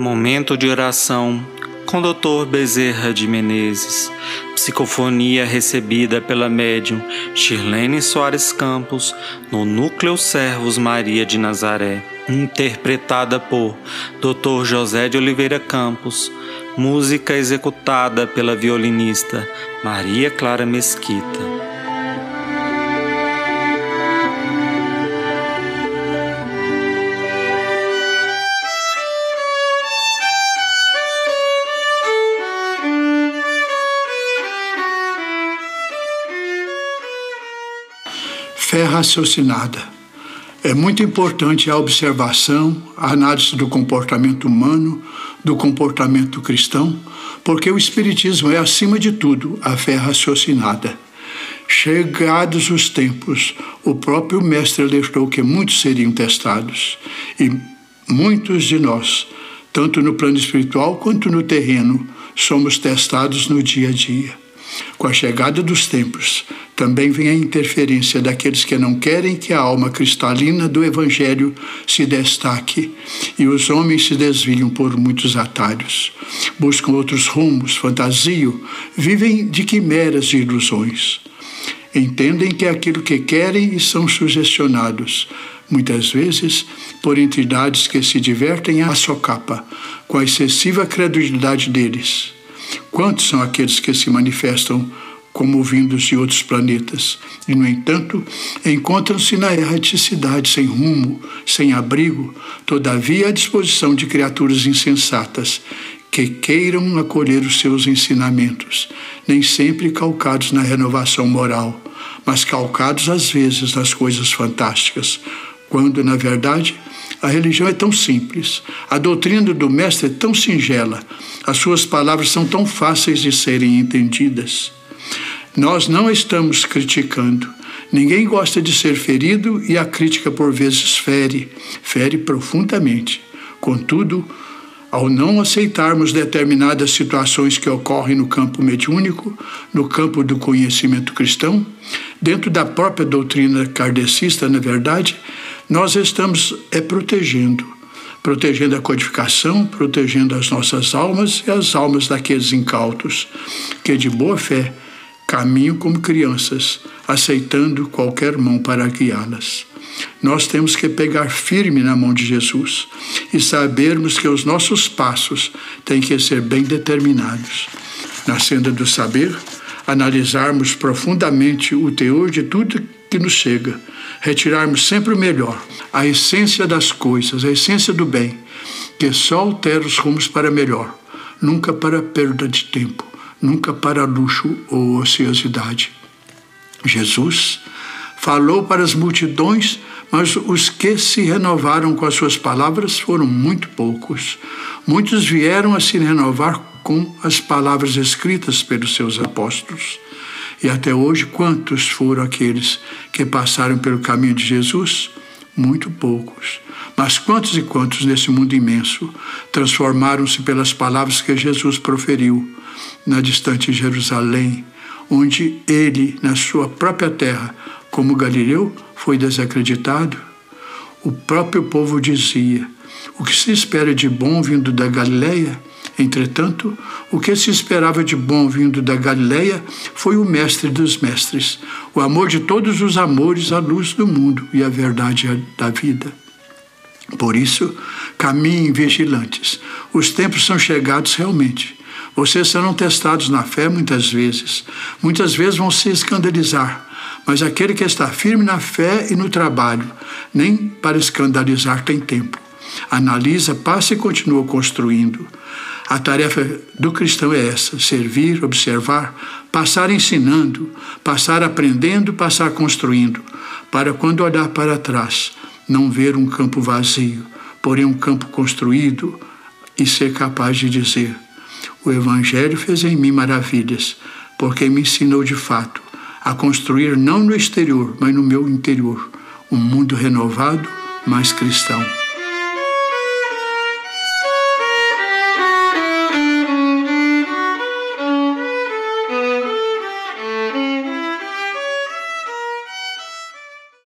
Momento de oração com Dr. Bezerra de Menezes. Psicofonia recebida pela médium Shirlene Soares Campos no Núcleo Servos Maria de Nazaré. Interpretada por Dr. José de Oliveira Campos. Música executada pela violinista Maria Clara Mesquita. Fé raciocinada. É muito importante a observação, a análise do comportamento humano, do comportamento cristão, porque o Espiritismo é, acima de tudo, a fé raciocinada. Chegados os tempos, o próprio Mestre alertou que muitos seriam testados, e muitos de nós, tanto no plano espiritual quanto no terreno, somos testados no dia a dia. Com a chegada dos tempos, também vem a interferência daqueles que não querem que a alma cristalina do Evangelho se destaque e os homens se desviam por muitos atalhos. Buscam outros rumos, fantasiam, vivem de quimeras e ilusões. Entendem que é aquilo que querem e são sugestionados, muitas vezes por entidades que se divertem à socapa, com a excessiva credulidade deles. Quantos são aqueles que se manifestam como vindos de outros planetas, e, no entanto, encontram-se na erraticidade, sem rumo, sem abrigo, todavia à disposição de criaturas insensatas que queiram acolher os seus ensinamentos, nem sempre calcados na renovação moral, mas calcados às vezes nas coisas fantásticas, quando, na verdade, a religião é tão simples, a doutrina do Mestre é tão singela, as suas palavras são tão fáceis de serem entendidas. Nós não estamos criticando. Ninguém gosta de ser ferido e a crítica por vezes fere, fere profundamente. Contudo, ao não aceitarmos determinadas situações que ocorrem no campo mediúnico, no campo do conhecimento cristão, dentro da própria doutrina kardecista, na verdade, nós estamos é protegendo, protegendo a codificação, protegendo as nossas almas e as almas daqueles incautos que de boa fé caminham como crianças, aceitando qualquer mão para guiá-las. Nós temos que pegar firme na mão de Jesus e sabermos que os nossos passos têm que ser bem determinados. Na senda do saber, analisarmos profundamente o teor de tudo que nos chega, retirarmos sempre o melhor, a essência das coisas, a essência do bem, que só altera os rumos para melhor, nunca para perda de tempo nunca para luxo ou ociosidade. Jesus falou para as multidões, mas os que se renovaram com as suas palavras foram muito poucos. Muitos vieram a se renovar com as palavras escritas pelos seus apóstolos. E até hoje, quantos foram aqueles que passaram pelo caminho de Jesus? Muito poucos. Mas quantos e quantos nesse mundo imenso transformaram-se pelas palavras que Jesus proferiu na distante Jerusalém, onde ele, na sua própria terra, como Galileu, foi desacreditado? O próprio povo dizia: O que se espera de bom vindo da Galileia? Entretanto, o que se esperava de bom vindo da Galileia foi o mestre dos mestres, o amor de todos os amores, a luz do mundo e a verdade da vida. Por isso, caminhem vigilantes. Os tempos são chegados realmente. Vocês serão testados na fé muitas vezes. Muitas vezes vão se escandalizar. Mas aquele que está firme na fé e no trabalho, nem para escandalizar tem tempo. Analisa, passa e continua construindo. A tarefa do cristão é essa: servir, observar, passar ensinando, passar aprendendo, passar construindo, para quando olhar para trás, não ver um campo vazio, porém um campo construído e ser capaz de dizer: o Evangelho fez em mim maravilhas, porque me ensinou de fato a construir não no exterior, mas no meu interior, um mundo renovado, mais cristão.